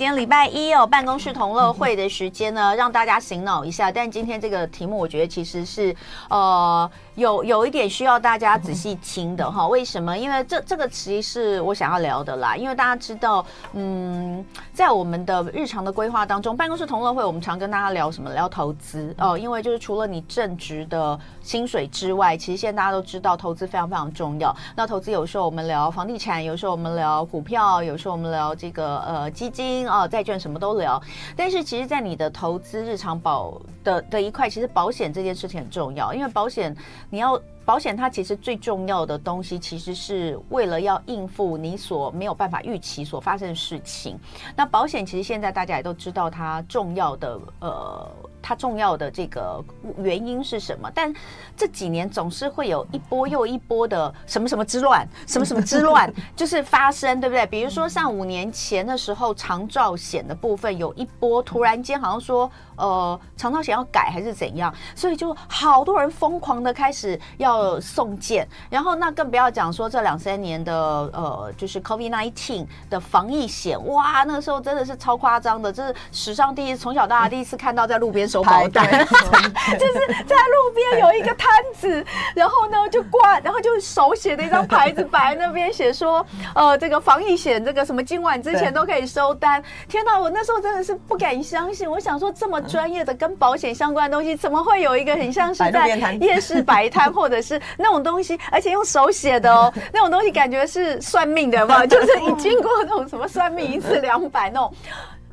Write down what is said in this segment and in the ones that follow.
今天礼拜一哦，办公室同乐会的时间呢，让大家醒脑一下。但今天这个题目，我觉得其实是呃。有有一点需要大家仔细听的哈，为什么？因为这这个其实是我想要聊的啦。因为大家知道，嗯，在我们的日常的规划当中，办公室同乐会，我们常跟大家聊什么？聊投资哦。因为就是除了你正职的薪水之外，其实现在大家都知道，投资非常非常重要。那投资有时候我们聊房地产，有时候我们聊股票，有时候我们聊这个呃基金啊、债券，什么都聊。但是其实，在你的投资日常保的的一块，其实保险这件事情很重要，因为保险。你要保险，它其实最重要的东西，其实是为了要应付你所没有办法预期所发生的事情。那保险其实现在大家也都知道它重要的呃。它重要的这个原因是什么？但这几年总是会有一波又一波的什么什么之乱，什么什么之乱，就是发生，对不对？比如说像五年前的时候，长照险的部分有一波，突然间好像说，呃，长道险要改还是怎样，所以就好多人疯狂的开始要送件，然后那更不要讲说这两三年的呃，就是 COVID-19 的防疫险，哇，那个时候真的是超夸张的，这是史上第一，从小到大第一次看到在路边。收保单，就是在路边有一个摊子，然后呢就挂，然后就手写的一张牌子摆在那边，写说，呃，这个防疫险，这个什么今晚之前都可以收单。天哪，我那时候真的是不敢相信，我想说这么专业的跟保险相关的东西，怎么会有一个很像是在夜市摆摊或者是那种东西，而且用手写的哦，那种东西感觉是算命的嘛，就是你经过那种什么算命一次两百那种。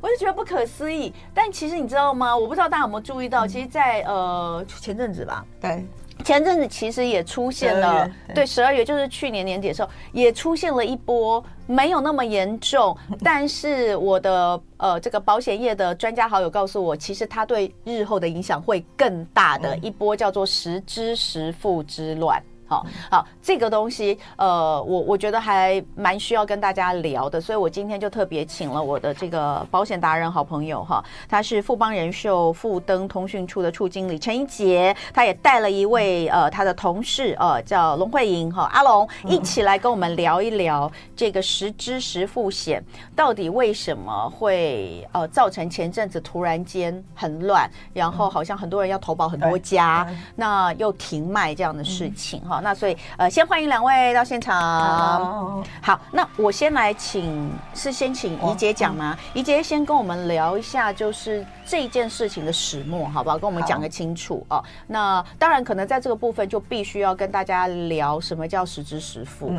我就觉得不可思议，但其实你知道吗？我不知道大家有没有注意到，其实在，在呃前阵子吧，对，前阵子其实也出现了，对，十二月就是去年年底的时候，也出现了一波没有那么严重，但是我的呃这个保险业的专家好友告诉我，其实它对日后的影响会更大的一波，叫做十支十付之乱。好好，这个东西，呃，我我觉得还蛮需要跟大家聊的，所以我今天就特别请了我的这个保险达人好朋友哈，他是富邦人寿富登通讯处的处经理陈一杰，他也带了一位呃他的同事呃叫龙慧莹哈阿龙一起来跟我们聊一聊这个实支实付险到底为什么会呃造成前阵子突然间很乱，然后好像很多人要投保很多家，那又停卖这样的事情哈。那所以，呃，先欢迎两位到现场。Oh. 好，那我先来请，是先请怡姐讲吗？怡姐先跟我们聊一下，就是这件事情的始末，好不好？跟我们讲个清楚哦。那当然，可能在这个部分就必须要跟大家聊什么叫实支实付，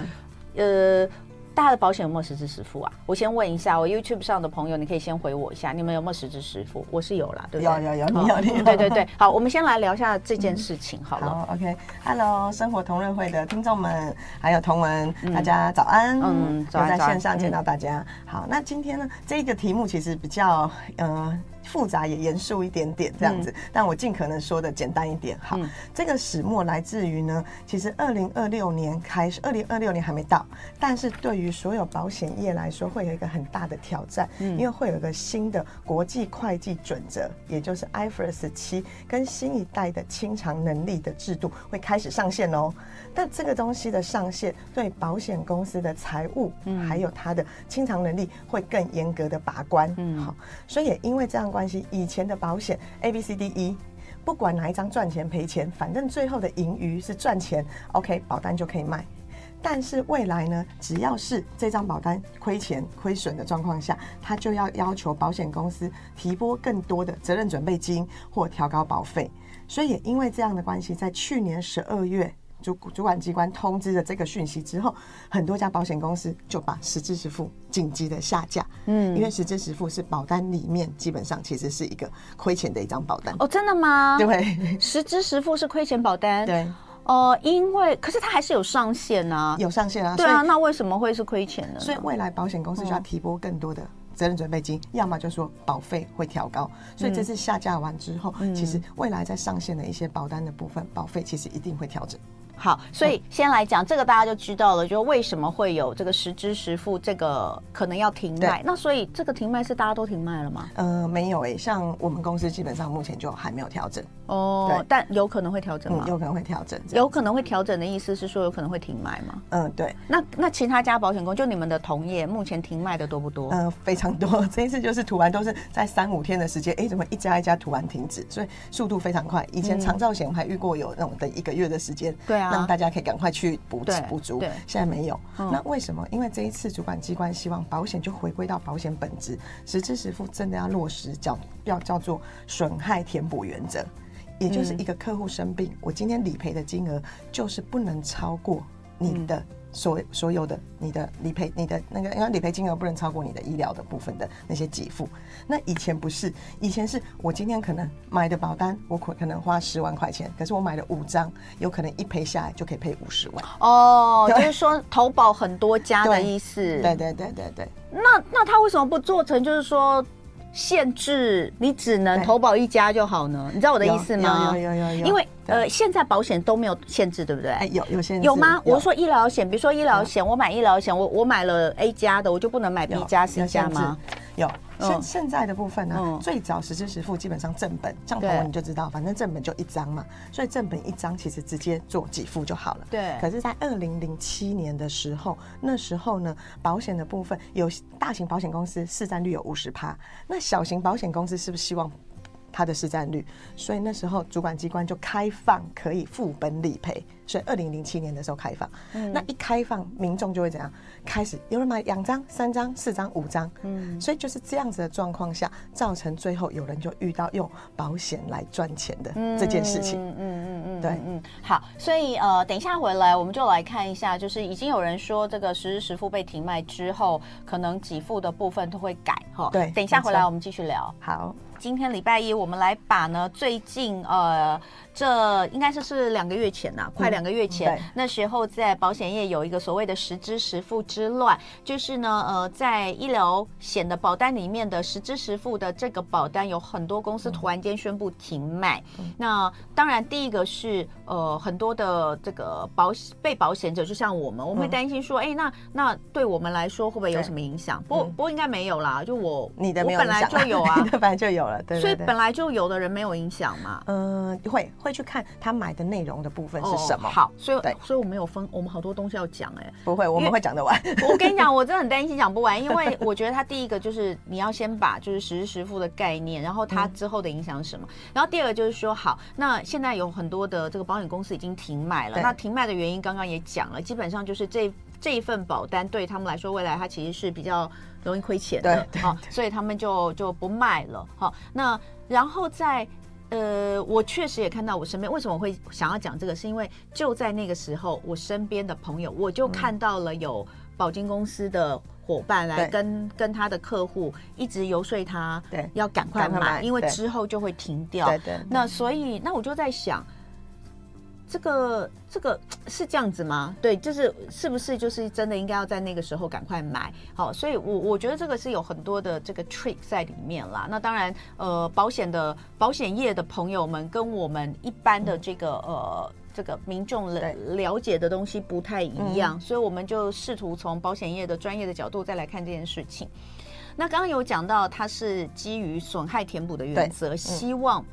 嗯、呃。大家的保险有没有实支实付啊？我先问一下，我 YouTube 上的朋友，你可以先回我一下，你们有没有实支实付？我是有啦，对不对？有有有，你有你有。对对对，好，我们先来聊一下这件事情，好了。好，OK，Hello，生活同乐会的听众们，还有同文，大家早安。嗯，早安。在线上见到大家。好，那今天呢，这个题目其实比较，呃。复杂也严肃一点点这样子，但我尽可能说的简单一点。好，这个始末来自于呢，其实二零二六年开始，二零二六年还没到，但是对于所有保险业来说，会有一个很大的挑战，因为会有一个新的国际会计准则，也就是 IFRS 七跟新一代的清偿能力的制度会开始上线哦。但这个东西的上限，对保险公司的财务，还有它的清偿能力会更严格的把关。嗯，好，所以也因为这样关系，以前的保险 A B C D E，不管哪一张赚钱赔钱，反正最后的盈余是赚钱，OK，保单就可以卖。但是未来呢，只要是这张保单亏钱亏损的状况下，他就要要求保险公司提拨更多的责任准备金或调高保费。所以也因为这样的关系，在去年十二月。主主管机关通知了这个讯息之后，很多家保险公司就把实支实付紧急的下架。嗯，因为实支实付是保单里面基本上其实是一个亏钱的一张保单。哦，真的吗？对，实支实付是亏钱保单。对，哦、呃，因为可是它还是有上限啊，有上限啊。对啊，那为什么会是亏钱呢？所以未来保险公司就要提拨更多的责任准备金，要么就说保费会调高。所以这次下架完之后，其实未来在上线的一些保单的部分，保费其实一定会调整。好，所以先来讲这个，大家就知道了，就为什么会有这个实支实付这个可能要停卖。那所以这个停卖是大家都停卖了吗？呃，没有诶、欸，像我们公司基本上目前就还没有调整哦，对，但有可能会调整吗？嗯、有可能会调整，有可能会调整的意思是说有可能会停卖吗？嗯，对。那那其他家保险公司就你们的同业目前停卖的多不多？嗯、呃，非常多。这一次就是突然都是在三五天的时间，哎，怎么一家一家突然停止？所以速度非常快。以前长照险我还遇过有那种等一个月的时间，对啊，让大家可以赶快去补补足。对，现在没有。嗯、那为什么？因为这一次主管机关希望保险就回归到保险本质，实支实付真的要落实叫要叫做损害填补原则，也就是一个客户生病，嗯、我今天理赔的金额就是不能超过你的。所所有的你的理赔，你的那个因为理赔金额不能超过你的医疗的部分的那些给付。那以前不是，以前是我今天可能买的保单，我可可能花十万块钱，可是我买了五张，有可能一赔下来就可以赔五十万。哦，就是说投保很多家的意思。对对对对对。那那他为什么不做成就是说？限制你只能投保一家就好呢？你知道我的意思吗？有有有有。因为呃，现在保险都没有限制，对不对？哎，有有限制。有吗？我说医疗险，比如说医疗险，我买医疗险，我我买了 A 加的，我就不能买 B 加、C 加吗？有。现现在的部分呢，嗯、最早实支实付基本上正本，像同文你就知道，反正正本就一张嘛，所以正本一张其实直接做给付就好了。对。可是，在二零零七年的时候，那时候呢，保险的部分有大型保险公司市占率有五十趴，那小型保险公司是不是希望？它的市占率，所以那时候主管机关就开放可以副本理赔，所以二零零七年的时候开放，嗯、那一开放，民众就会怎样？开始有人买两张、三张、四张、五张，嗯，所以就是这样子的状况下，造成最后有人就遇到用保险来赚钱的这件事情，嗯嗯嗯嗯，嗯对，嗯，好，所以呃，等一下回来我们就来看一下，就是已经有人说这个实时实付被停卖之后，可能给付的部分都会改哈，对，等一下回来我们继续聊，好。今天礼拜一，我们来把呢最近呃。这应该是是两个月前呐、啊，快两个月前，嗯、那时候在保险业有一个所谓的实支实付之乱，就是呢，呃，在医疗险的保单里面的实支实付的这个保单，有很多公司突然间宣布停卖。嗯、那当然，第一个是呃，很多的这个保被保险者，就像我们，我们会担心说，哎、嗯，那那对我们来说会不会有什么影响？不，不过应该没有啦，就我你的没有我本来就有啊，本来就有了，对，对，对，所以本来就有的人没有影响嘛。嗯、呃，会会。去看他买的内容的部分是什么？哦、好，所以对，所以我们有分，我们好多东西要讲哎、欸，不会，我们会讲得完。我跟你讲，我真的很担心讲不完，因为我觉得他第一个就是你要先把就是实时实付的概念，然后它之后的影响是什么，嗯、然后第二个就是说，好，那现在有很多的这个保险公司已经停卖了，那停卖的原因刚刚也讲了，基本上就是这这一份保单对他们来说，未来它其实是比较容易亏钱的，好，所以他们就就不卖了，好，那然后在。呃，我确实也看到我身边，为什么我会想要讲这个？是因为就在那个时候，我身边的朋友，我就看到了有保金公司的伙伴来跟对跟他的客户一直游说他，对，要赶快买，因为之后就会停掉。对对，对。那所以，那我就在想。这个这个是这样子吗？对，就是是不是就是真的应该要在那个时候赶快买？好，所以我我觉得这个是有很多的这个 trick 在里面啦。那当然，呃，保险的保险业的朋友们跟我们一般的这个、嗯、呃这个民众了了解的东西不太一样，嗯、所以我们就试图从保险业的专业的角度再来看这件事情。那刚刚有讲到，它是基于损害填补的原则，嗯、希望。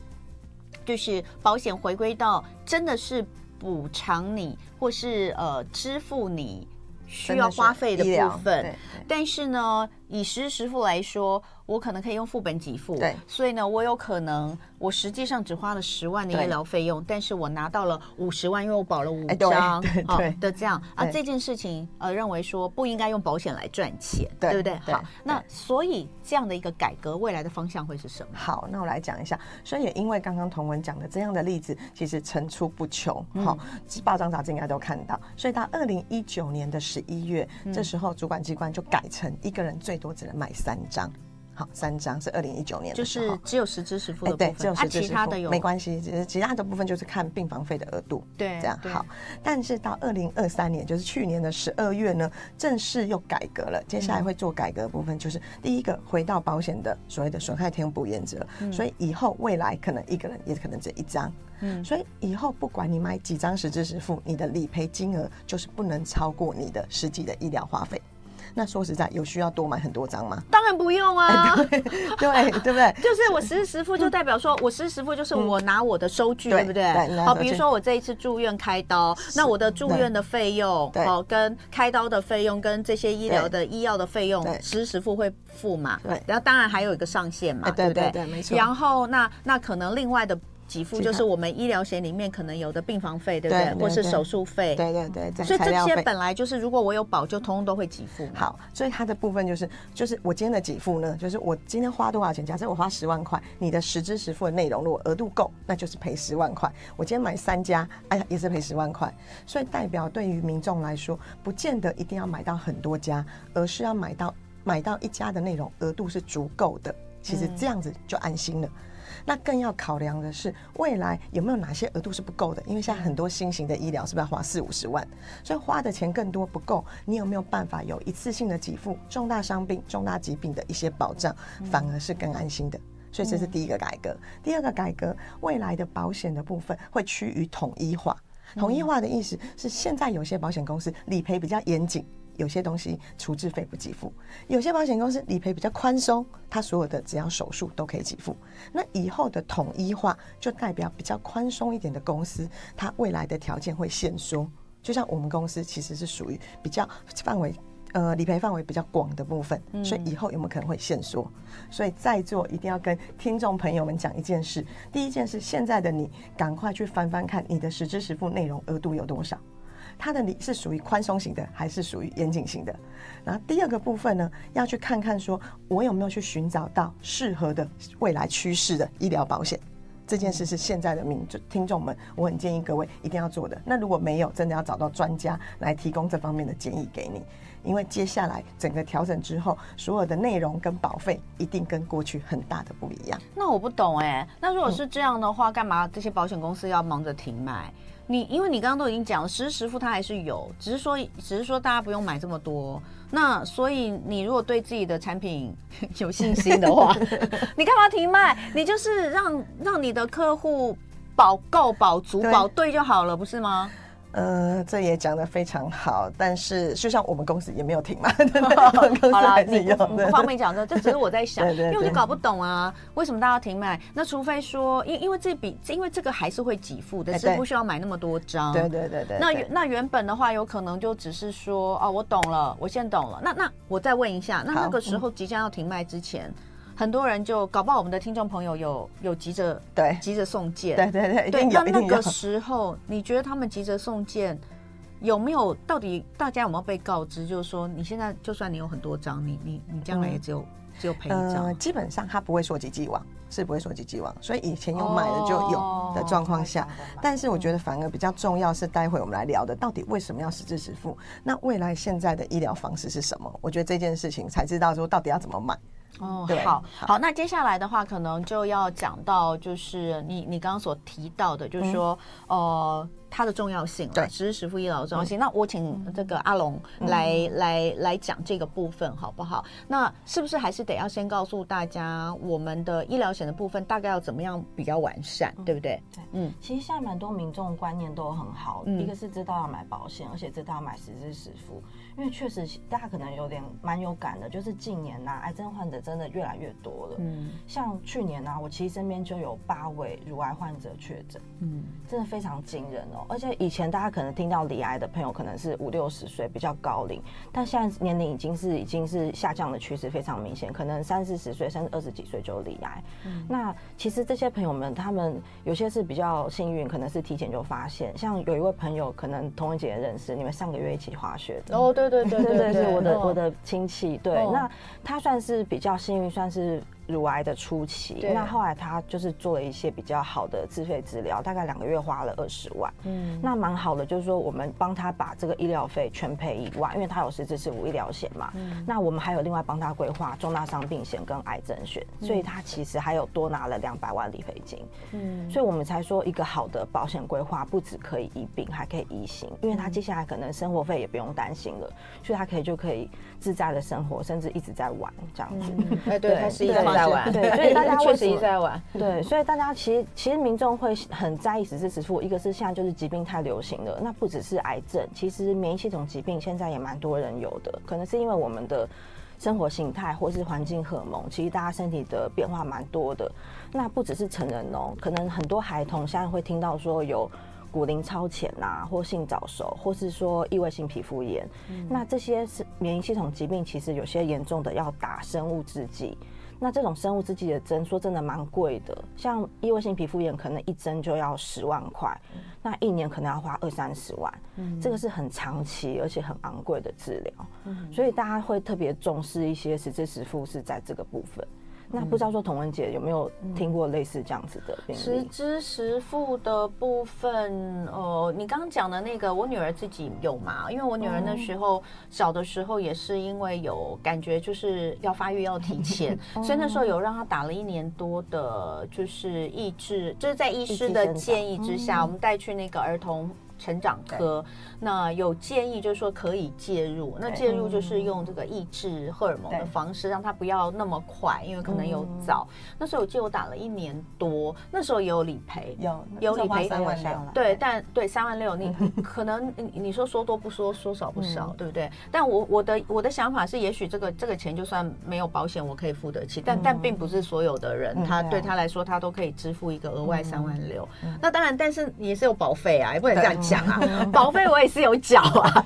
就是保险回归到真的是补偿你，或是呃支付你需要花费的部分，但是呢，以实支实付来说。我可能可以用副本给付，对，所以呢，我有可能我实际上只花了十万的医疗费用，但是我拿到了五十万，因为我保了五张，对对的这样啊，这件事情呃，认为说不应该用保险来赚钱，对不对？好，那所以这样的一个改革，未来的方向会是什么？好，那我来讲一下。所以也因为刚刚同文讲的这样的例子，其实层出不穷，好，报章杂志应该都看到。所以到二零一九年的十一月，这时候主管机关就改成一个人最多只能买三张。好，三张是二零一九年的就是只有实支实付的部分，对，只有实支实付，其他的有。没关系，其实其他的部分就是看病房费的额度，对，这样。好。但是到二零二三年，就是去年的十二月呢，正式又改革了，接下来会做改革的部分，就是第一个回到保险的所谓的损害填补原则，所以以后未来可能一个人也可能只一张，嗯，所以以后不管你买几张实支实付，你的理赔金额就是不能超过你的实际的医疗花费。那说实在，有需要多买很多张吗？当然不用啊，对对，对不对？就是我实时实付，就代表说我实时实付就是我拿我的收据，对不对？好，比如说我这一次住院开刀，那我的住院的费用，好，跟开刀的费用，跟这些医疗的医药的费用，实支实付会付嘛？对，然后当然还有一个上限嘛，对不对？对，没错。然后那那可能另外的。给付就是我们医疗险里面可能有的病房费，对不对？对或是手术费，对对对。所以这些本来就是，如果我有保，就通通都会给付。好，所以它的部分就是，就是我今天的给付呢，就是我今天花多少钱？假设我花十万块，你的实支实付的内容如果额度够，那就是赔十万块。我今天买三家，哎呀，也是赔十万块。所以代表对于民众来说，不见得一定要买到很多家，而是要买到买到一家的内容额度是足够的。其实这样子就安心了。那更要考量的是，未来有没有哪些额度是不够的？因为现在很多新型的医疗是不是要花四五十万？所以花的钱更多不够，你有没有办法有一次性的给付重大伤病、重大疾病的一些保障，反而是更安心的。所以这是第一个改革。第二个改革，未来的保险的部分会趋于统一化。统一化的意思是，现在有些保险公司理赔比较严谨。有些东西处置费不给付，有些保险公司理赔比较宽松，它所有的只要手术都可以给付。那以后的统一化就代表比较宽松一点的公司，它未来的条件会限缩。就像我们公司其实是属于比较范围，呃，理赔范围比较广的部分，所以以后有没有可能会限缩？所以在座一定要跟听众朋友们讲一件事：第一件事，现在的你赶快去翻翻看你的实支实付内容额度有多少。它的理是属于宽松型的，还是属于严谨型的？然后第二个部分呢，要去看看说，我有没有去寻找到适合的未来趋势的医疗保险？这件事是现在的民众听众们，我很建议各位一定要做的。那如果没有，真的要找到专家来提供这方面的建议给你，因为接下来整个调整之后，所有的内容跟保费一定跟过去很大的不一样。那我不懂哎、那如果是这样的话，干嘛这些保险公司要忙着停卖？你因为你刚刚都已经讲了，实时实付它还是有，只是说只是说大家不用买这么多。那所以你如果对自己的产品 有信心的话，你干嘛停卖？你就是让让你的客户保够、保足、保对就好了，不是吗？呃，这也讲得非常好，但是就像我们公司也没有停嘛。好啦，你不方便讲这，这只是我在想，因为我就搞不懂啊，为什么大家要停卖？那除非说，因因为这笔，因为这个还是会给付的，是不需要买那么多张。对对对对。那那原本的话，有可能就只是说，哦，我懂了，我先懂了。那那我再问一下，那那个时候即将要停卖之前。很多人就搞不好，我们的听众朋友有有急着对急着送件，对对对，对。那那个时候，你觉得他们急着送件有没有？到底大家有没有被告知？就是说，你现在就算你有很多张，你你你将来也只有、嗯、只有赔一张、呃。基本上他不会说及既往，是不会说及既往。所以以前有买的就有的状况下，哦、但是我觉得反而比较重要是待会我们来聊的，到底为什么要实支实付？那未来现在的医疗方式是什么？我觉得这件事情才知道说到底要怎么买。哦，好好，那接下来的话，可能就要讲到，就是你你刚刚所提到的，就是说，嗯、呃。它的重要性，对，实支实付医疗的重要性。嗯、那我请这个阿龙来、嗯、来来讲这个部分，好不好？那是不是还是得要先告诉大家，我们的医疗险的部分大概要怎么样比较完善，嗯、对不对？对，嗯，其实现在蛮多民众观念都很好，嗯、一个是知道要买保险，而且知道要买实支实付，因为确实大家可能有点蛮有感的，就是近年呐、啊，癌症患者真的越来越多了。嗯，像去年呢、啊，我其实身边就有八位乳癌患者确诊，嗯，真的非常惊人哦。而且以前大家可能听到罹癌的朋友可能是五六十岁比较高龄，但现在年龄已经是已经是下降的趋势非常明显，可能三四十岁甚至二十几岁就罹癌。嗯、那其实这些朋友们他们有些是比较幸运，可能是提前就发现。像有一位朋友可能童文姐认识，你们上个月一起滑雪的哦，对对对对对，是我的我的亲戚。对，哦、那他算是比较幸运，算是。乳癌的初期，那后来他就是做了一些比较好的自费治疗，大概两个月花了二十万，嗯，那蛮好的，就是说我们帮他把这个医疗费全赔一万，因为他有实支实付医疗险嘛，嗯，那我们还有另外帮他规划重大伤病险跟癌症险，所以他其实还有多拿了两百万理赔金，嗯，所以我们才说一个好的保险规划不只可以医病，还可以医心，因为他接下来可能生活费也不用担心了，所以他可以就可以自在的生活，甚至一直在玩这样子，哎，对，他是一直在玩，对，所以大家 确实一直在玩，对，所以大家其实其实民众会很在意实支实付，一个是现在就是疾病太流行了，那不只是癌症，其实免疫系统疾病现在也蛮多人有的，可能是因为我们的生活形态或是环境荷尔蒙，其实大家身体的变化蛮多的，那不只是成人哦，可能很多孩童现在会听到说有。骨龄超前呐、啊，或性早熟，或是说异位性皮肤炎，嗯、那这些是免疫系统疾病，其实有些严重的要打生物制剂。那这种生物制剂的针，说真的蛮贵的，像异位性皮肤炎可能一针就要十万块，嗯、那一年可能要花二三十万，嗯、这个是很长期而且很昂贵的治疗，嗯、所以大家会特别重视一些实支实付是在这个部分。那不知道说童文姐有没有听过类似这样子的病例？实支实付的部分，呃，你刚刚讲的那个，我女儿自己有嘛？因为我女儿那时候小的时候也是因为有感觉就是要发育要提前，所以那时候有让她打了一年多的，就是抑制，就是在医师的建议之下，我们带去那个儿童。成长科那有建议，就是说可以介入。那介入就是用这个抑制荷尔蒙的方式，让他不要那么快，因为可能有早。那时候我记得我打了一年多，那时候也有理赔，有有理赔三万六。对，但对三万六，你 可能你你说说多不说，说少不少，对不对？但我我的我的想法是，也许这个这个钱就算没有保险，我可以付得起。但但并不是所有的人，他对他来说，他都可以支付一个额外三万六。那当然，但是也是有保费啊，也不能这样讲。啊，保费我也是有缴啊。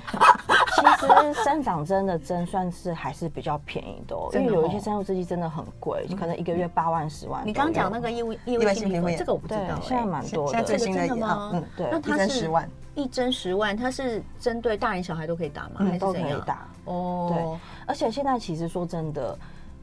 其实生长针的针算是还是比较便宜的，因为有一些生物制剂真的很贵，可能一个月八万、十万。你刚刚讲那个异物异位性皮肤炎，这个我不知道，现在蛮多的。现在最新的吗？嗯，对。那它是十万，一针十万，它是针对大人小孩都可以打吗？还是都可以打？哦，对。而且现在其实说真的。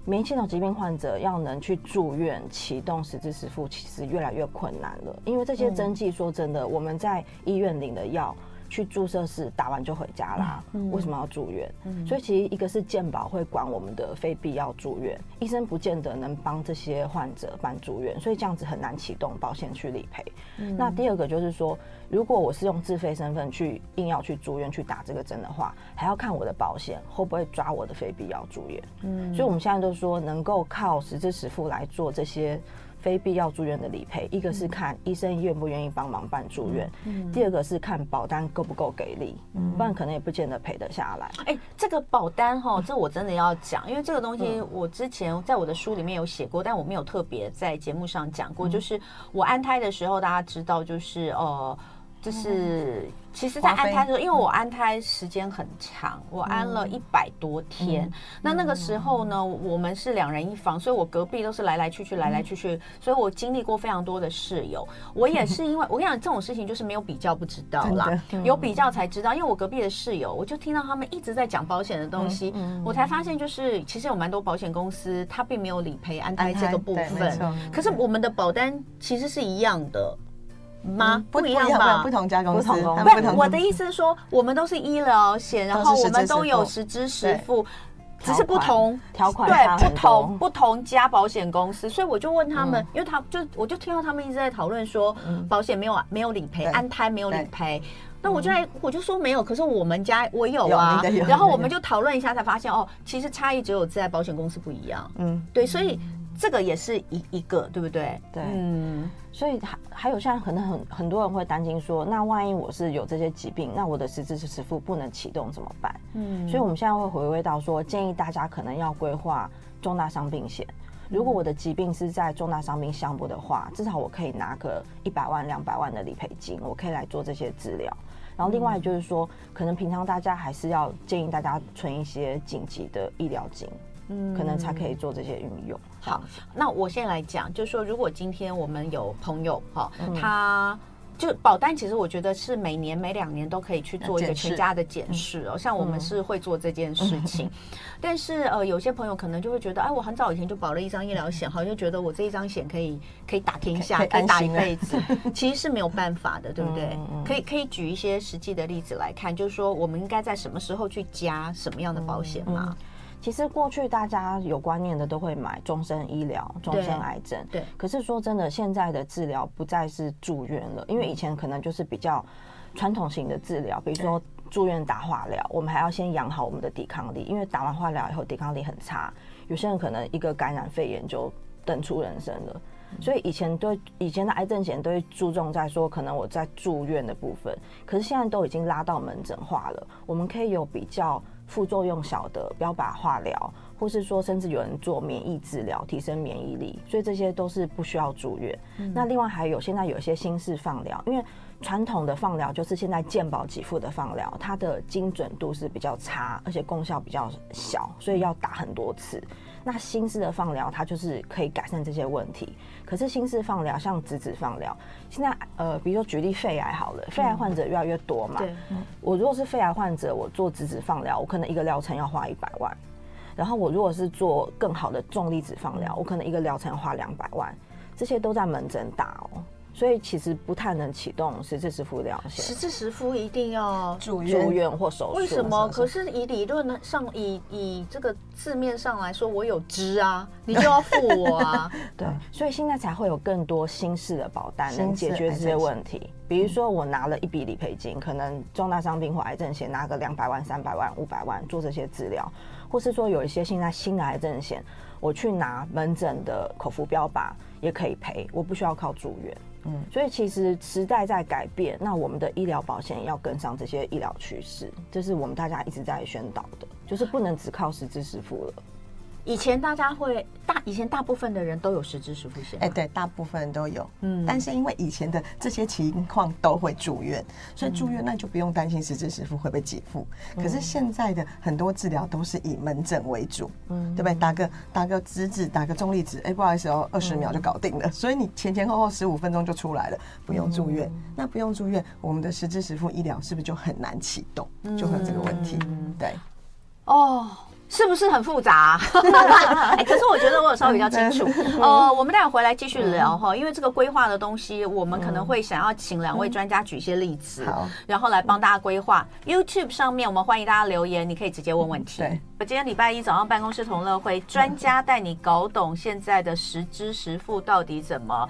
免疫系统疾病患者要能去住院启动实质支实付，其实越来越困难了。因为这些针剂，说真的，我们在医院领的药。去注射室打完就回家啦，嗯、为什么要住院？嗯、所以其实一个是健保会管我们的非必要住院，医生不见得能帮这些患者办住院，所以这样子很难启动保险去理赔。嗯、那第二个就是说，如果我是用自费身份去硬要去住院去打这个针的话，还要看我的保险会不会抓我的非必要住院。嗯，所以我们现在都说能够靠实支实付来做这些。非必要住院的理赔，一个是看医生愿不愿意帮忙办住院，嗯、第二个是看保单够不够给力，嗯、不然可能也不见得赔得下来。哎、欸，这个保单哈，这我真的要讲，因为这个东西我之前在我的书里面有写过，但我没有特别在节目上讲过。就是我安胎的时候，大家知道，就是呃。就是，其实，在安胎的时候，因为我安胎时间很长，我安了一百多天。那那个时候呢，我们是两人一房，所以我隔壁都是来来去去，来来去去，所以我经历过非常多的室友。我也是因为，我跟你讲，这种事情就是没有比较不知道啦，有比较才知道。因为我隔壁的室友，我就听到他们一直在讲保险的东西，我才发现，就是其实有蛮多保险公司，它并没有理赔安胎这个部分。可是我们的保单其实是一样的。吗？不一样吧？不同家公司。不，我的意思是说，我们都是医疗险，然后我们都有实支实付，只是不同条款。对，不同不同家保险公司，所以我就问他们，因为他就我就听到他们一直在讨论说，保险没有没有理赔，安胎没有理赔，那我就在我就说没有，可是我们家我有啊，然后我们就讨论一下，才发现哦，其实差异只有在保险公司不一样。嗯，对，所以。这个也是一一个，对不对？对，嗯，所以还还有现在可能很很多人会担心说，那万一我是有这些疾病，那我的实质支付不能启动怎么办？嗯，所以我们现在会回归到说，建议大家可能要规划重大伤病险。如果我的疾病是在重大伤病项目的话，至少我可以拿个一百万、两百万的理赔金，我可以来做这些治疗。然后另外就是说，可能平常大家还是要建议大家存一些紧急的医疗金。嗯，可能才可以做这些运用。好，那我先来讲，就是说，如果今天我们有朋友哈，他就保单，其实我觉得是每年每两年都可以去做一个全家的检视哦。像我们是会做这件事情，但是呃，有些朋友可能就会觉得，哎，我很早以前就保了一张医疗险，好像觉得我这一张险可以可以打天下，可以打一辈子，其实是没有办法的，对不对？可以可以举一些实际的例子来看，就是说我们应该在什么时候去加什么样的保险吗？其实过去大家有观念的都会买终身医疗、终身癌症。对。可是说真的，现在的治疗不再是住院了，因为以前可能就是比较传统型的治疗，比如说住院打化疗，我们还要先养好我们的抵抗力，因为打完化疗以后抵抗力很差，有些人可能一个感染肺炎就等出人生了。所以以前对以前的癌症险都会注重在说，可能我在住院的部分，可是现在都已经拉到门诊化了，我们可以有比较。副作用小的标靶化疗，或是说甚至有人做免疫治疗，提升免疫力，所以这些都是不需要住院。嗯、那另外还有现在有一些新式放疗，因为传统的放疗就是现在健保给付的放疗，它的精准度是比较差，而且功效比较小，所以要打很多次。那新式的放疗，它就是可以改善这些问题。可是心式放疗，像质子放疗，现在呃，比如说举例肺癌好了，肺癌患者越来越多嘛。对。我如果是肺癌患者，我做质子放疗，我可能一个疗程要花一百万。然后我如果是做更好的重粒子放疗，我可能一个疗程要花两百万。这些都在门诊打哦。所以其实不太能启动实支实付疗险。实支实付一定要住院住院或手术？为什么？可是以理论上，以以这个字面上来说，我有支啊，你就要付我啊。对，所以现在才会有更多新式的保单能解决这些问题。比如说，我拿了一笔理赔金，可能重大伤病或癌症险拿个两百万、三百万、五百万做这些治疗，或是说有一些现在新的癌症险，我去拿门诊的口服标靶也可以赔，我不需要靠住院。所以其实时代在改变，那我们的医疗保险要跟上这些医疗趋势，这是我们大家一直在宣导的，就是不能只靠实支实付了。以前大家会大，以前大部分的人都有实质实付险，哎，对，大部分人都有，嗯，但是因为以前的这些情况都会住院，所以住院那就不用担心实质实付会被给付。可是现在的很多治疗都是以门诊为主，嗯，对不对？打个打个资质子，打个重粒子，哎，不好意思哦，二十秒就搞定了，所以你前前后后十五分钟就出来了，不用住院。那不用住院，我们的实质实付医疗是不是就很难启动？就会有这个问题，对，哦。是不是很复杂？哎，可是我觉得我有稍微比较清楚。呃，我们待会回来继续聊哈，因为这个规划的东西，我们可能会想要请两位专家举一些例子，然后来帮大家规划。YouTube 上面我们欢迎大家留言，你可以直接问问题。对，我今天礼拜一早上办公室同乐会，专家带你搞懂现在的实支实付到底怎么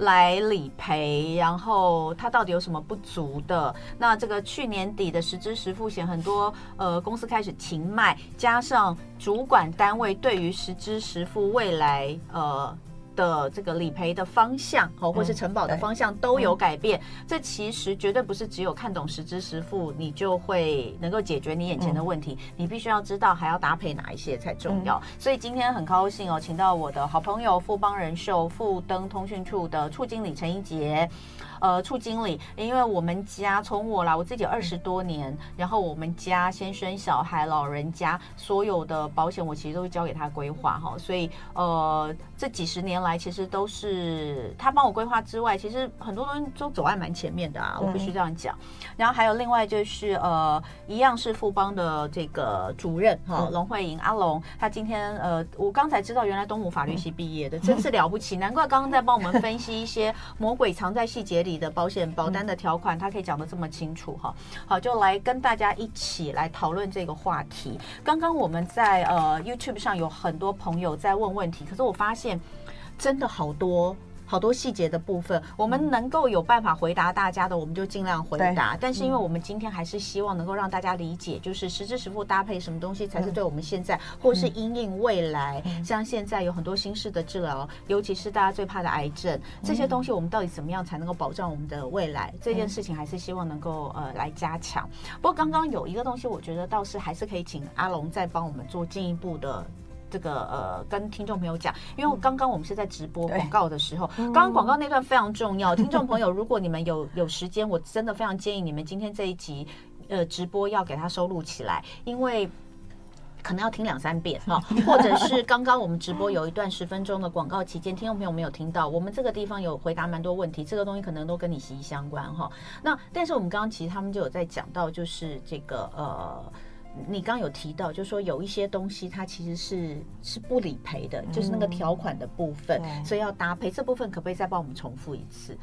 来理赔，然后它到底有什么不足的？那这个去年底的实支实付险，很多呃公司开始停卖，加上主管单位对于实支实付未来呃。的这个理赔的方向哦，或是承保的方向都有改变。这其实绝对不是只有看懂实支实付，你就会能够解决你眼前的问题。你必须要知道还要搭配哪一些才重要。所以今天很高兴哦，请到我的好朋友富邦人寿富登通讯处的处经理陈怡洁。呃，处经理，因为我们家从我来，我自己有二十多年，然后我们家先生、小孩、老人家所有的保险，我其实都会交给他规划哈，所以呃，这几十年来其实都是他帮我规划之外，其实很多东西都走在蛮前面的啊，我必须这样讲。然后还有另外就是呃，一样是富邦的这个主任哈，龙慧莹阿龙，他今天呃，我刚才知道原来东吴法律系毕业的，真是了不起，难怪刚刚在帮我们分析一些魔鬼藏在细节里。你的保险保单的条款，他可以讲得这么清楚哈。好，就来跟大家一起来讨论这个话题。刚刚我们在呃 YouTube 上有很多朋友在问问题，可是我发现真的好多。好多细节的部分，我们能够有办法回答大家的，我们就尽量回答。但是，因为我们今天还是希望能够让大家理解，就是实支实付搭配什么东西才是对我们现在，或是因应未来。像现在有很多新式的治疗，尤其是大家最怕的癌症，这些东西我们到底怎么样才能够保障我们的未来？这件事情还是希望能够呃来加强。不过刚刚有一个东西，我觉得倒是还是可以请阿龙再帮我们做进一步的。这个呃，跟听众朋友讲，因为刚刚我们是在直播广告的时候，刚刚广告那段非常重要。听众朋友，如果你们有有时间，我真的非常建议你们今天这一集呃直播要给它收录起来，因为可能要听两三遍哈，或者是刚刚我们直播有一段十分钟的广告期间，听众朋友没有听到，我们这个地方有回答蛮多问题，这个东西可能都跟你息息相关哈。那但是我们刚刚其实他们就有在讲到，就是这个呃，你刚刚有提到，就是说有一些东西它其实是是不理赔的，就是那个条款的部分，所以要搭配这部分，可不可以再帮我们重复一次？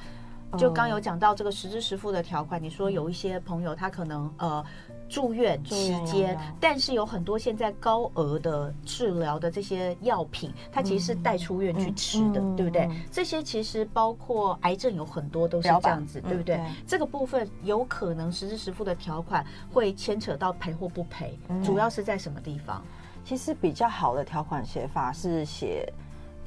就刚有讲到这个实支实付的条款，你说有一些朋友他可能呃。住院期间，但是有很多现在高额的治疗的这些药品，它其实是带出院去吃的，对不对？这些其实包括癌症有很多都是这样子，对不对？这个部分有可能实时实付的条款会牵扯到赔或不赔，主要是在什么地方？其实比较好的条款写法是写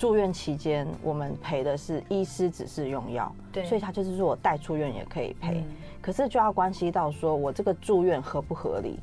住院期间我们赔的是医师指示用药，对，所以他就是说我带出院也可以赔。可是就要关系到说，我这个住院合不合理？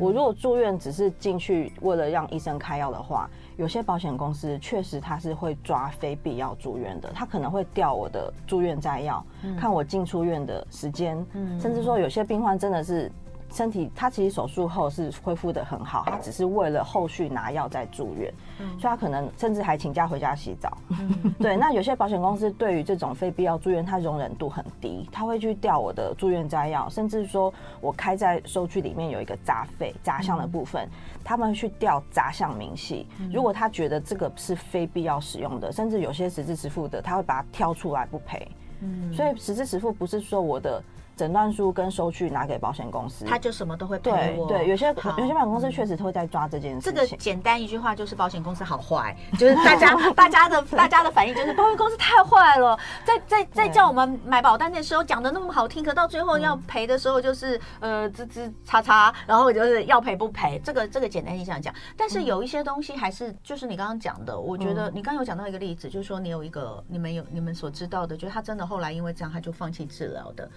我如果住院只是进去为了让医生开药的话，有些保险公司确实他是会抓非必要住院的，他可能会调我的住院摘要，看我进出院的时间，甚至说有些病患真的是。身体他其实手术后是恢复的很好，他只是为了后续拿药再住院，嗯、所以他可能甚至还请假回家洗澡。嗯、对，那有些保险公司对于这种非必要住院，它容忍度很低，他会去调我的住院摘要，甚至说我开在收据里面有一个杂费杂项的部分，嗯、他们会去调杂项明细。如果他觉得这个是非必要使用的，甚至有些实质支实付的，他会把它挑出来不赔。嗯，所以实质支实付不是说我的。诊断书跟收据拿给保险公司，他就什么都会赔。对对，有些好有些保险公司确实会在抓这件事情。这个简单一句话就是保险公司好坏，就是大家 大家的大家的反应就是保险公司太坏了，在在在叫我们买保单的时候讲的那么好听，可到最后要赔的时候就是呃吱吱叉叉，然后就是要赔不赔。这个这个简单一下讲，但是有一些东西还是就是你刚刚讲的，我觉得你刚刚有讲到一个例子，就是说你有一个你们有你们所知道的，就是他真的后来因为这样他就放弃治疗的。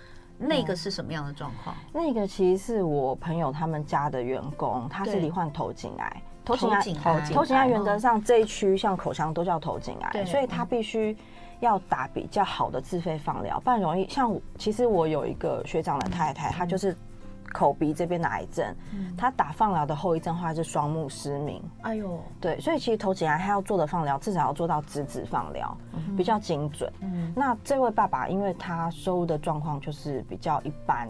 那个是什么样的状况？那个其实是我朋友他们家的员工，他是罹患头颈癌。头颈癌，头颈癌原则上这一区像口腔都叫头颈癌，所以他必须要打比较好的自费放疗，不然容易像。其实我有一个学长的太太，她就是。口鼻这边的癌症，他打放疗的后遗症话是双目失明。哎呦，对，所以其实头颈癌他要做的放疗至少要做到直指放疗，比较精准。那这位爸爸因为他收入的状况就是比较一般，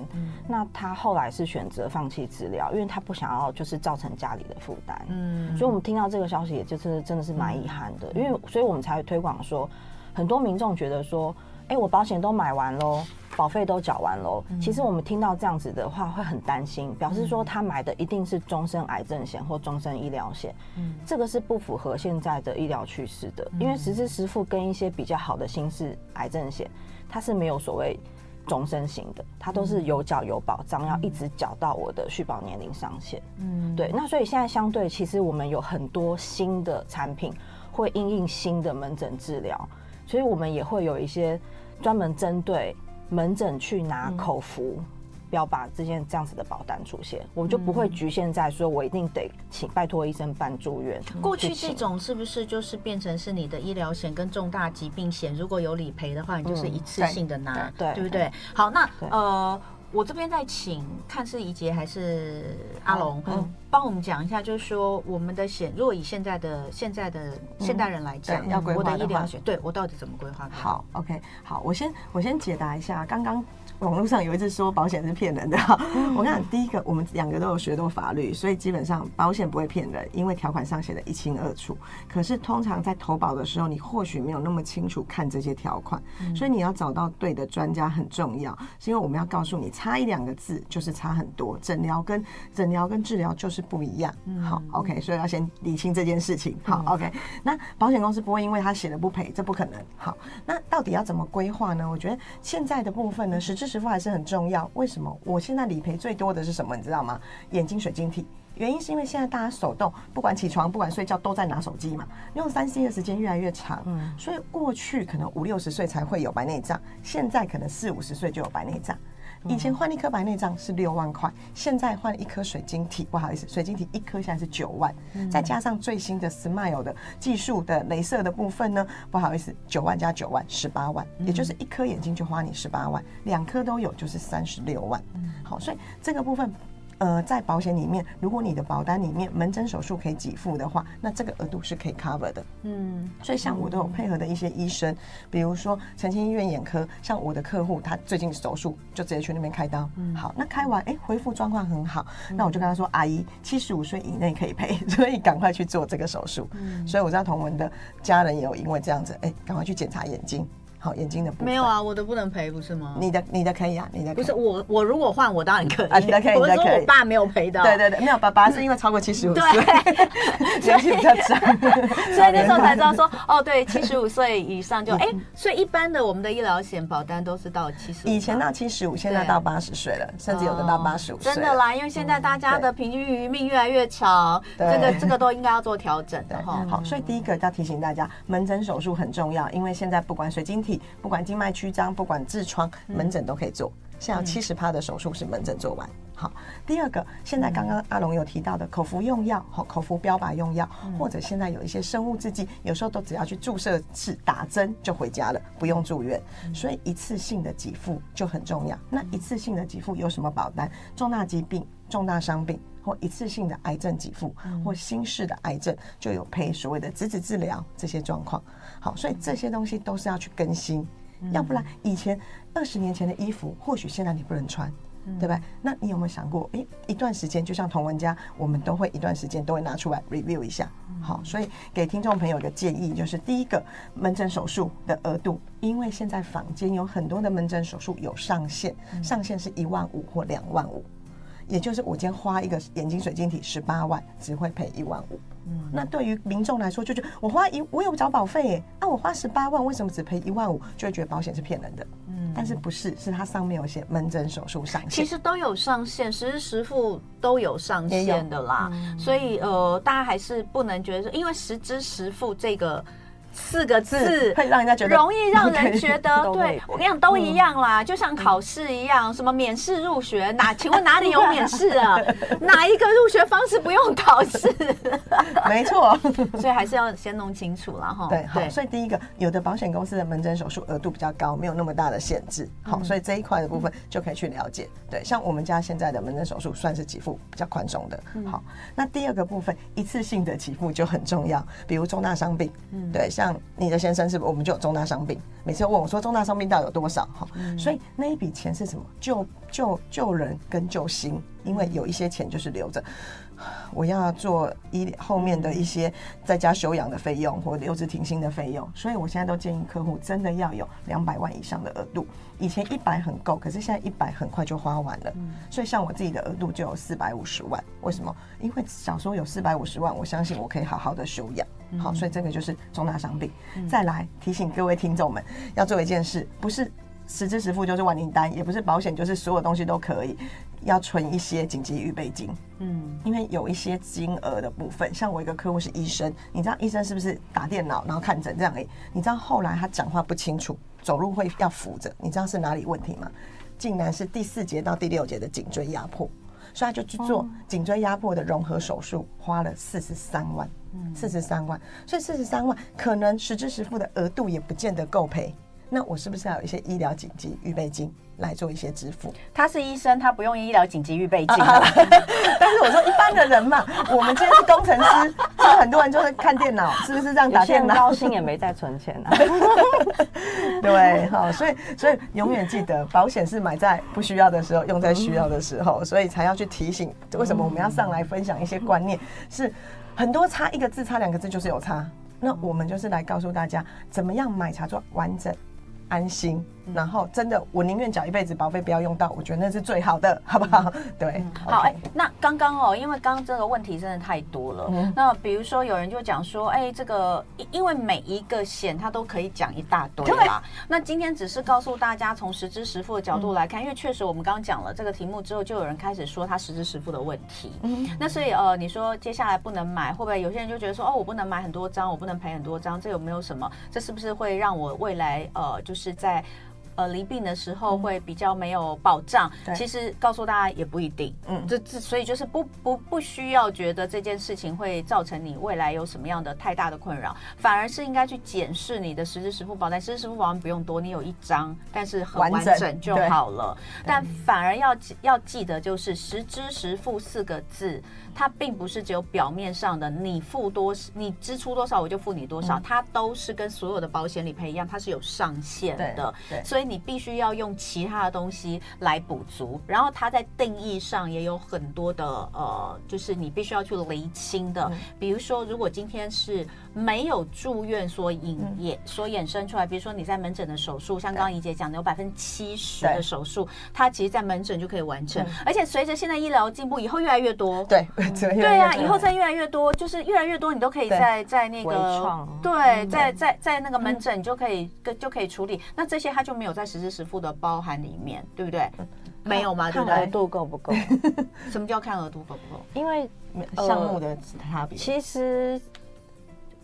那他后来是选择放弃治疗，因为他不想要就是造成家里的负担。嗯，所以我们听到这个消息，也就是真的是蛮遗憾的，因为所以我们才会推广说，很多民众觉得说，哎，我保险都买完喽。保费都缴完喽，其实我们听到这样子的话会很担心，表示说他买的一定是终身癌症险或终身医疗险，嗯，这个是不符合现在的医疗趋势的，因为实支实付跟一些比较好的新式癌症险，它是没有所谓终身型的，它都是有缴有保障，要一直缴到我的续保年龄上限，嗯，对，那所以现在相对其实我们有很多新的产品会应用新的门诊治疗，所以我们也会有一些专门针对。门诊去拿口服标靶这件这样子的保单出现，我们就不会局限在说，我一定得请拜托医生办住院。过去这种是不是就是变成是你的医疗险跟重大疾病险，如果有理赔的话，你就是一次性的拿，对对不对？好，那呃，我这边再请看是怡洁还是阿龙，嗯，帮我们讲一下，就是说我们的险，如果以现在的现在的现代人来讲，要规划我的医疗险，对我到底怎么规划？好，OK，好，我先我先解答一下刚刚。网络上有一次说保险是骗人的哈，我跟你讲，第一个我们两个都有学过法律，所以基本上保险不会骗人，因为条款上写的一清二楚。可是通常在投保的时候，你或许没有那么清楚看这些条款，所以你要找到对的专家很重要。是因为我们要告诉你，差一两个字就是差很多，诊疗跟诊疗跟治疗就是不一样。好，OK，所以要先理清这件事情。好，OK，那保险公司不会因为他写了不赔，这不可能。好，那到底要怎么规划呢？我觉得现在的部分呢，实质。支付还是很重要。为什么？我现在理赔最多的是什么？你知道吗？眼睛水晶体。原因是因为现在大家手动，不管起床，不管睡觉，都在拿手机嘛。用三 C 的时间越来越长，嗯，所以过去可能五六十岁才会有白内障，现在可能四五十岁就有白内障。以前换一颗白内障是六万块，现在换一颗水晶体，不好意思，水晶体一颗现在是九万，再加上最新的 Smile 的技术的镭射的部分呢，不好意思，九万加九万十八万，也就是一颗眼睛就花你十八万，两颗都有就是三十六万。好，所以这个部分。呃，在保险里面，如果你的保单里面门诊手术可以给付的话，那这个额度是可以 cover 的。嗯，所以像我都有配合的一些医生，比如说澄清医院眼科，像我的客户他最近手术就直接去那边开刀。嗯，好，那开完哎、欸、恢复状况很好，那我就跟他说，阿姨七十五岁以内可以赔，所以赶快去做这个手术。嗯，所以我知道同文的家人也有因为这样子，哎、欸，赶快去检查眼睛。好，眼睛的部分。没有啊，我的不能赔，不是吗？你的你的可以啊，你的不是我我如果换我当然可以。啊，你的可以，你的可以。我，爸没有赔的，对对对，没有，爸爸是因为超过七十五岁，对，年纪比较长，所以那时候才知道说，哦，对，七十五岁以上就哎、欸，所以一般的我们的医疗险保单都是到七十，以前到七十五，现在到八十岁了，甚至有的到八十五岁。真的啦，因为现在大家的平均余命越来越长，这个这个都应该要做调整的哈。好，所以第一个要提醒大家，门诊手术很重要，因为现在不管水晶体，不管静脉。曲张不管痔疮，门诊都可以做。像有七十趴的手术是门诊做完。好，第二个，现在刚刚阿龙有提到的口服用药，好，口服标靶用药，或者现在有一些生物制剂，有时候都只要去注射室打针就回家了，不用住院。所以一次性的给付就很重要。那一次性的给付有什么保单？重大疾病、重大伤病或一次性的癌症给付，或新式的癌症就有配所谓的质子治疗这些状况。好，所以这些东西都是要去更新。要不然，以前二十年前的衣服，或许现在你不能穿，嗯、对吧？那你有没有想过，诶，一段时间，就像同文家，我们都会一段时间都会拿出来 review 一下。好，所以给听众朋友一个建议，就是第一个，门诊手术的额度，因为现在坊间有很多的门诊手术有上限，上限是一万五或两万五。也就是我今天花一个眼睛水晶体十八万，只会赔一万五。嗯，那对于民众来说，就觉得我花一我有找保费耶，那、啊、我花十八万，为什么只赔一万五？就会觉得保险是骗人的。嗯，但是不是？是它上面有写门诊手术上限，其实都有上限，实时实付都有上限的啦。嗯、所以呃，大家还是不能觉得说，因为实支实付这个。四个字会让人家觉得容易让人觉得，对我跟你讲都一样啦，就像考试一样，什么免试入学，哪请问哪里有免试啊？哪一个入学方式不用考试？没错，所以还是要先弄清楚了哈。对，好，所以第一个，有的保险公司的门诊手术额度比较高，没有那么大的限制，好，所以这一块的部分就可以去了解。对，像我们家现在的门诊手术算是给付比较宽松的。好，那第二个部分，一次性的给付就很重要，比如重大伤病，嗯，对，像你的先生是不是我们就有重大伤病？每次问我说重大伤病到底有多少？哈、嗯，所以那一笔钱是什么？救救救人跟救心，因为有一些钱就是留着，我要做医疗后面的一些在家休养的费用或留职停薪的费用，所以我现在都建议客户真的要有两百万以上的额度。以前一百很够，可是现在一百很快就花完了。嗯、所以像我自己的额度就有四百五十万，为什么？因为小时候有四百五十万，我相信我可以好好的休养。好，所以这个就是重大伤病。嗯、再来提醒各位听众们，要做一件事，不是实支实付就是万灵丹，也不是保险就是所有东西都可以，要存一些紧急预备金。嗯，因为有一些金额的部分，像我一个客户是医生，你知道医生是不是打电脑然后看诊这样而已？你知道后来他讲话不清楚，走路会要扶着，你知道是哪里问题吗？竟然是第四节到第六节的颈椎压迫。所以他就去做颈椎压迫的融合手术，花了四十三万，四十三万。所以四十三万可能实支实付的额度也不见得够赔。那我是不是要有一些医疗紧急预备金？来做一些支付。他是医生，他不用医疗紧急预备金。但是我说一般的人嘛，我们今天是工程师，所以很多人就是看电脑，是不是这样打电脑？高薪也没在存钱啊。对，好，所以所以永远记得，保险是买在不需要的时候，用在需要的时候，所以才要去提醒。为什么我们要上来分享一些观念？是很多差一个字，差两个字就是有差。那我们就是来告诉大家，怎么样买才做完整。安心，然后真的，我宁愿缴一辈子保费，不要用到，我觉得那是最好的，好不好？对，嗯、好，哎那刚刚哦，因为刚刚这个问题真的太多了。嗯、那比如说，有人就讲说，哎、欸，这个因为每一个险它都可以讲一大堆啦。那今天只是告诉大家，从实支实付的角度来看，嗯、因为确实我们刚刚讲了这个题目之后，就有人开始说他实支实付的问题。嗯，那所以呃，你说接下来不能买，会不会有些人就觉得说，哦，我不能买很多张，我不能赔很多张，这有没有什么？这是不是会让我未来呃，就是在呃离病的时候会比较没有保障。对其实告诉大家也不一定。嗯，这这所以就是不不不需要觉得这件事情会造成你未来有什么样的太大的困扰，反而是应该去检视你的实支实付保单。实支实付保单不用多，你有一张，但是很完整就好了。但反而要要记得，就是实支实付四个字。它并不是只有表面上的，你付多，你支出多少我就付你多少，嗯、它都是跟所有的保险理赔一样，它是有上限的，对所以你必须要用其他的东西来补足。然后它在定义上也有很多的呃，就是你必须要去厘清的。嗯、比如说，如果今天是没有住院所引也、嗯、所衍生出来，比如说你在门诊的手术，像刚刚怡姐讲的，有百分之七十的手术，它其实在门诊就可以完成，嗯、而且随着现在医疗进步，以后越来越多，对。对呀，以后再越来越多，就是越来越多，你都可以在在那个对，在在在那个门诊，你就可以跟就可以处理。那这些它就没有在实时实付的包含里面，对不对？没有吗？看额度够不够？什么叫看额度够不够？因为项目的差别。其实，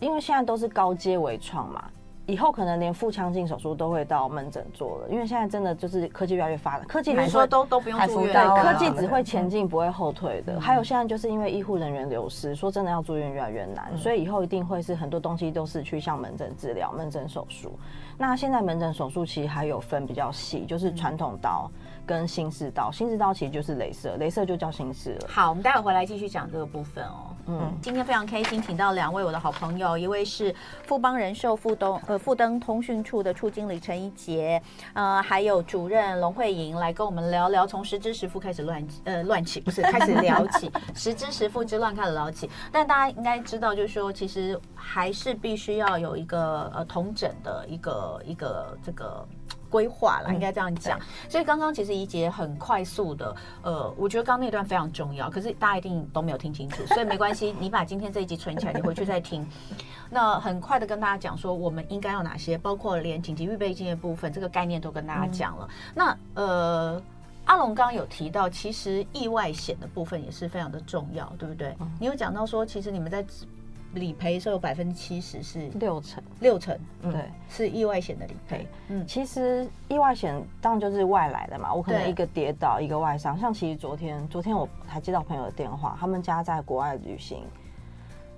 因为现在都是高阶微创嘛。以后可能连腹腔镜手术都会到门诊做了，因为现在真的就是科技越来越发达，科技来说都都不用住院，对，科技只会前进不会后退的。还有现在就是因为医护人员流失，说真的要住院越来越难，所以以后一定会是很多东西都是去向门诊治疗、门诊手术。那现在门诊手术其实还有分比较细，就是传统刀。跟新式刀，新式刀其实就是镭射，镭射就叫新式了。好，我们待会回来继续讲这个部分哦。嗯，今天非常开心，请到两位我的好朋友，一位是富邦人寿富东呃富登通讯处的处经理陈一杰，呃，还有主任龙慧莹来跟我们聊聊从十支实付开始乱呃乱起，不是开始聊起十支实付之乱开始聊起。但大家应该知道，就是说其实还是必须要有一个呃同整的一个一个这个。规划了，应该这样讲。嗯、所以刚刚其实怡姐很快速的，呃，我觉得刚刚那段非常重要，可是大家一定都没有听清楚，所以没关系，你把今天这一集存起来，你回去再听。那很快的跟大家讲说，我们应该要哪些，包括连紧急预备金的部分，这个概念都跟大家讲了。嗯、那呃，阿龙刚刚有提到，其实意外险的部分也是非常的重要，对不对？嗯、你有讲到说，其实你们在。理赔的时候有百分之七十是六成，六成，嗯、对，是意外险的理赔。嗯，其实意外险当然就是外来的嘛，我可能一个跌倒，一个外伤。像其实昨天，昨天我还接到朋友的电话，他们家在国外旅行，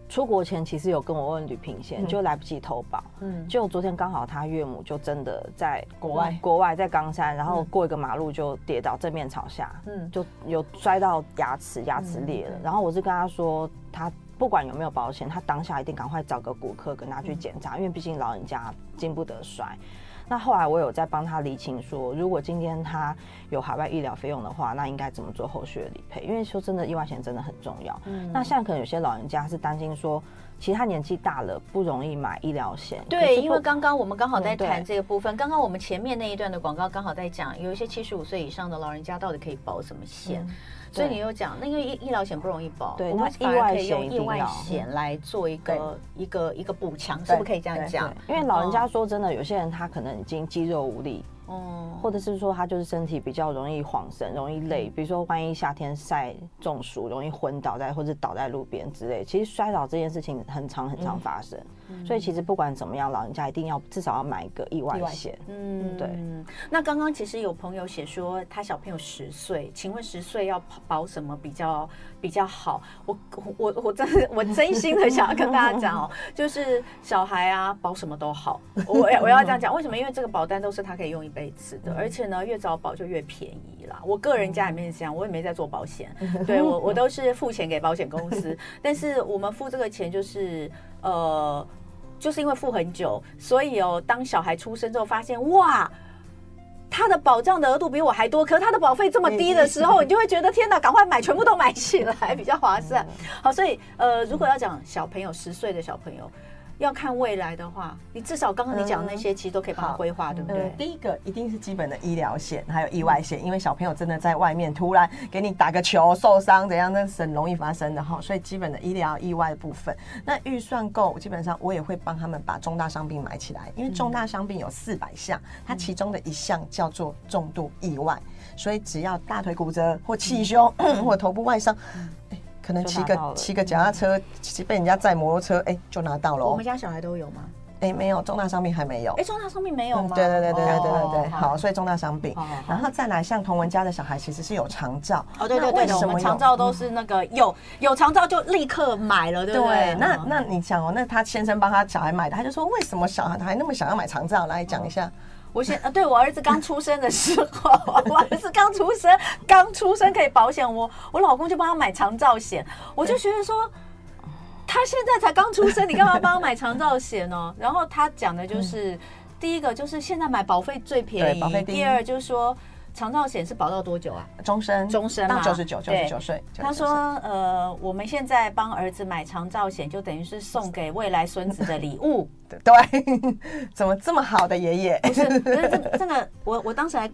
出国前其实有跟我问旅平险，嗯、就来不及投保。嗯，就昨天刚好他岳母就真的在国外，国外在冈山，然后过一个马路就跌倒，正面朝下，嗯，就有摔到牙齿，牙齿裂了。嗯、然后我是跟他说他。不管有没有保险，他当下一定赶快找个骨科跟他去检查，嗯、因为毕竟老人家经不得摔。那后来我有在帮他理清说，如果今天他有海外医疗费用的话，那应该怎么做后续的理赔？因为说真的，意外险真的很重要。嗯，那现在可能有些老人家是担心说，其实他年纪大了不容易买医疗险。对，因为刚刚我们刚好在谈这个部分，刚刚、嗯、我们前面那一段的广告刚好在讲，有一些七十五岁以上的老人家到底可以保什么险。嗯所以你有讲，那因为医医疗险不容易保，对，我们反而可以用意外险来做一个一个一个补强，是不是可以这样讲？因为老人家说真的，有些人他可能已经肌肉无力。哦，或者是说他就是身体比较容易晃神，容易累，比如说万一夏天晒中暑，容易昏倒在或者倒在路边之类。其实摔倒这件事情很常很常发生，嗯、所以其实不管怎么样，老人家一定要至少要买一个意外险。嗯，对。那刚刚其实有朋友写说他小朋友十岁，请问十岁要保什么比较？比较好，我我我真的我真心的想要跟大家讲哦，就是小孩啊，保什么都好，我要我要这样讲，为什么？因为这个保单都是他可以用一辈子的，而且呢，越早保就越便宜啦。我个人家里面是这样，我也没在做保险，对我我都是付钱给保险公司，但是我们付这个钱就是呃，就是因为付很久，所以哦，当小孩出生之后，发现哇。他的保障的额度比我还多，可是他的保费这么低的时候，你就会觉得天哪，赶快买，全部都买起来比较划算。好，所以呃，如果要讲小朋友十岁的小朋友。要看未来的话，你至少刚刚你讲的那些，其实都可以帮他规划，对不对？第一个一定是基本的医疗险，还有意外险，因为小朋友真的在外面突然给你打个球受伤怎样，那是很容易发生的哈。所以基本的医疗意外的部分，那预算够，基本上我也会帮他们把重大伤病买起来，因为重大伤病有四百项，它其中的一项叫做重度意外，所以只要大腿骨折或气胸或头部外伤。可能骑个骑个脚踏车，骑被人家载摩托车，哎，就拿到了。我们家小孩都有吗？哎，没有重大伤病还没有。哎，重大伤病没有吗？对对对对对对对好，所以重大伤病。然后再来，像童文家的小孩其实是有长照。哦，对对对，我们长照都是那个有有长照就立刻买了，对不对？那那你想哦，那他先生帮他小孩买的，他就说为什么小孩还那么想要买长照？来讲一下。我先呃，对我儿子刚出生的时候，我儿子刚出生，刚出生可以保险，我我老公就帮他买长照险，我就觉得说，他现在才刚出生，你干嘛帮他买长照险呢？然后他讲的就是，第一个就是现在买保费最便宜，保费第二就是说。长照险是保到多久啊？终身，终身嘛，九十九，九十九岁。他说：“呃，我们现在帮儿子买长照险，就等于是送给未来孙子的礼物。对 ”对，怎么这么好的爷爷？不是，不是这这个，我我当时还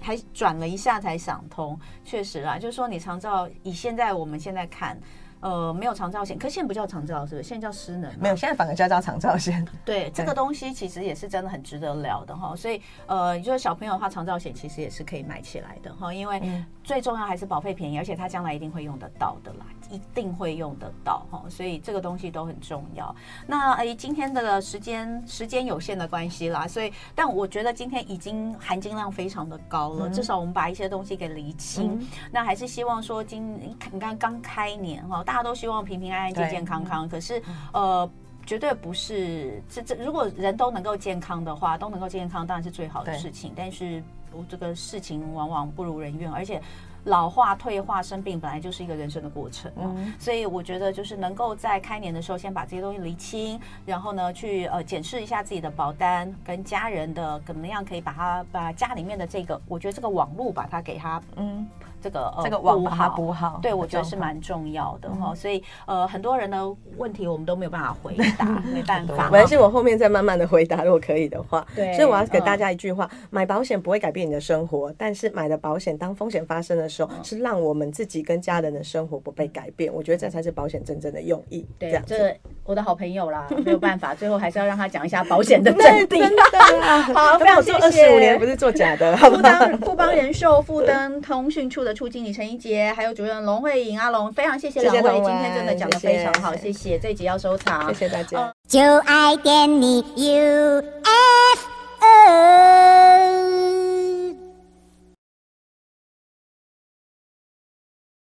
还转了一下才想通，确实啦，就是说你长照以现在我们现在看。呃，没有长照险，可现在不叫长照，是不是？现在叫失能。没有，现在反而叫叫长照险。对，这个东西其实也是真的很值得聊的哈。所以，呃，就是小朋友的话，长照险其实也是可以买起来的哈，因为最重要还是保费便宜，而且他将来一定会用得到的啦，一定会用得到哈。所以这个东西都很重要。那哎，今天的时间时间有限的关系啦，所以，但我觉得今天已经含金量非常的高了，至少我们把一些东西给理清。那还是希望说今，今你看刚开年哈，大。大家都希望平平安安、健健康康，可是呃，绝对不是这这。如果人都能够健康的话，都能够健健康，当然是最好的事情。但是，这个事情往往不如人愿，而且老化、退化、生病本来就是一个人生的过程。嗯，所以我觉得就是能够在开年的时候先把这些东西理清，然后呢，去呃检视一下自己的保单跟家人的怎么样可以把它把家里面的这个，我觉得这个网络把它给它嗯。这个呃，这个网把它补好，对，我觉得是蛮重要的哈。所以呃，很多人的问题我们都没有办法回答，没办法。没关系，我后面再慢慢的回答，如果可以的话。对，所以我要给大家一句话：买保险不会改变你的生活，但是买的保险当风险发生的时候，是让我们自己跟家人的生活不被改变。我觉得这才是保险真正的用意。对，这我的好朋友啦，没有办法，最后还是要让他讲一下保险的 真谛。好，非常谢谢。二十五年不是做假的，好吧？富邦人寿富登通讯处的处经理陈怡杰，还有主任龙慧颖阿龙，非常谢谢两位，今天真的讲得非常好，谢谢，谢谢。这一集要收藏，谢谢大家。就爱点你 UFO。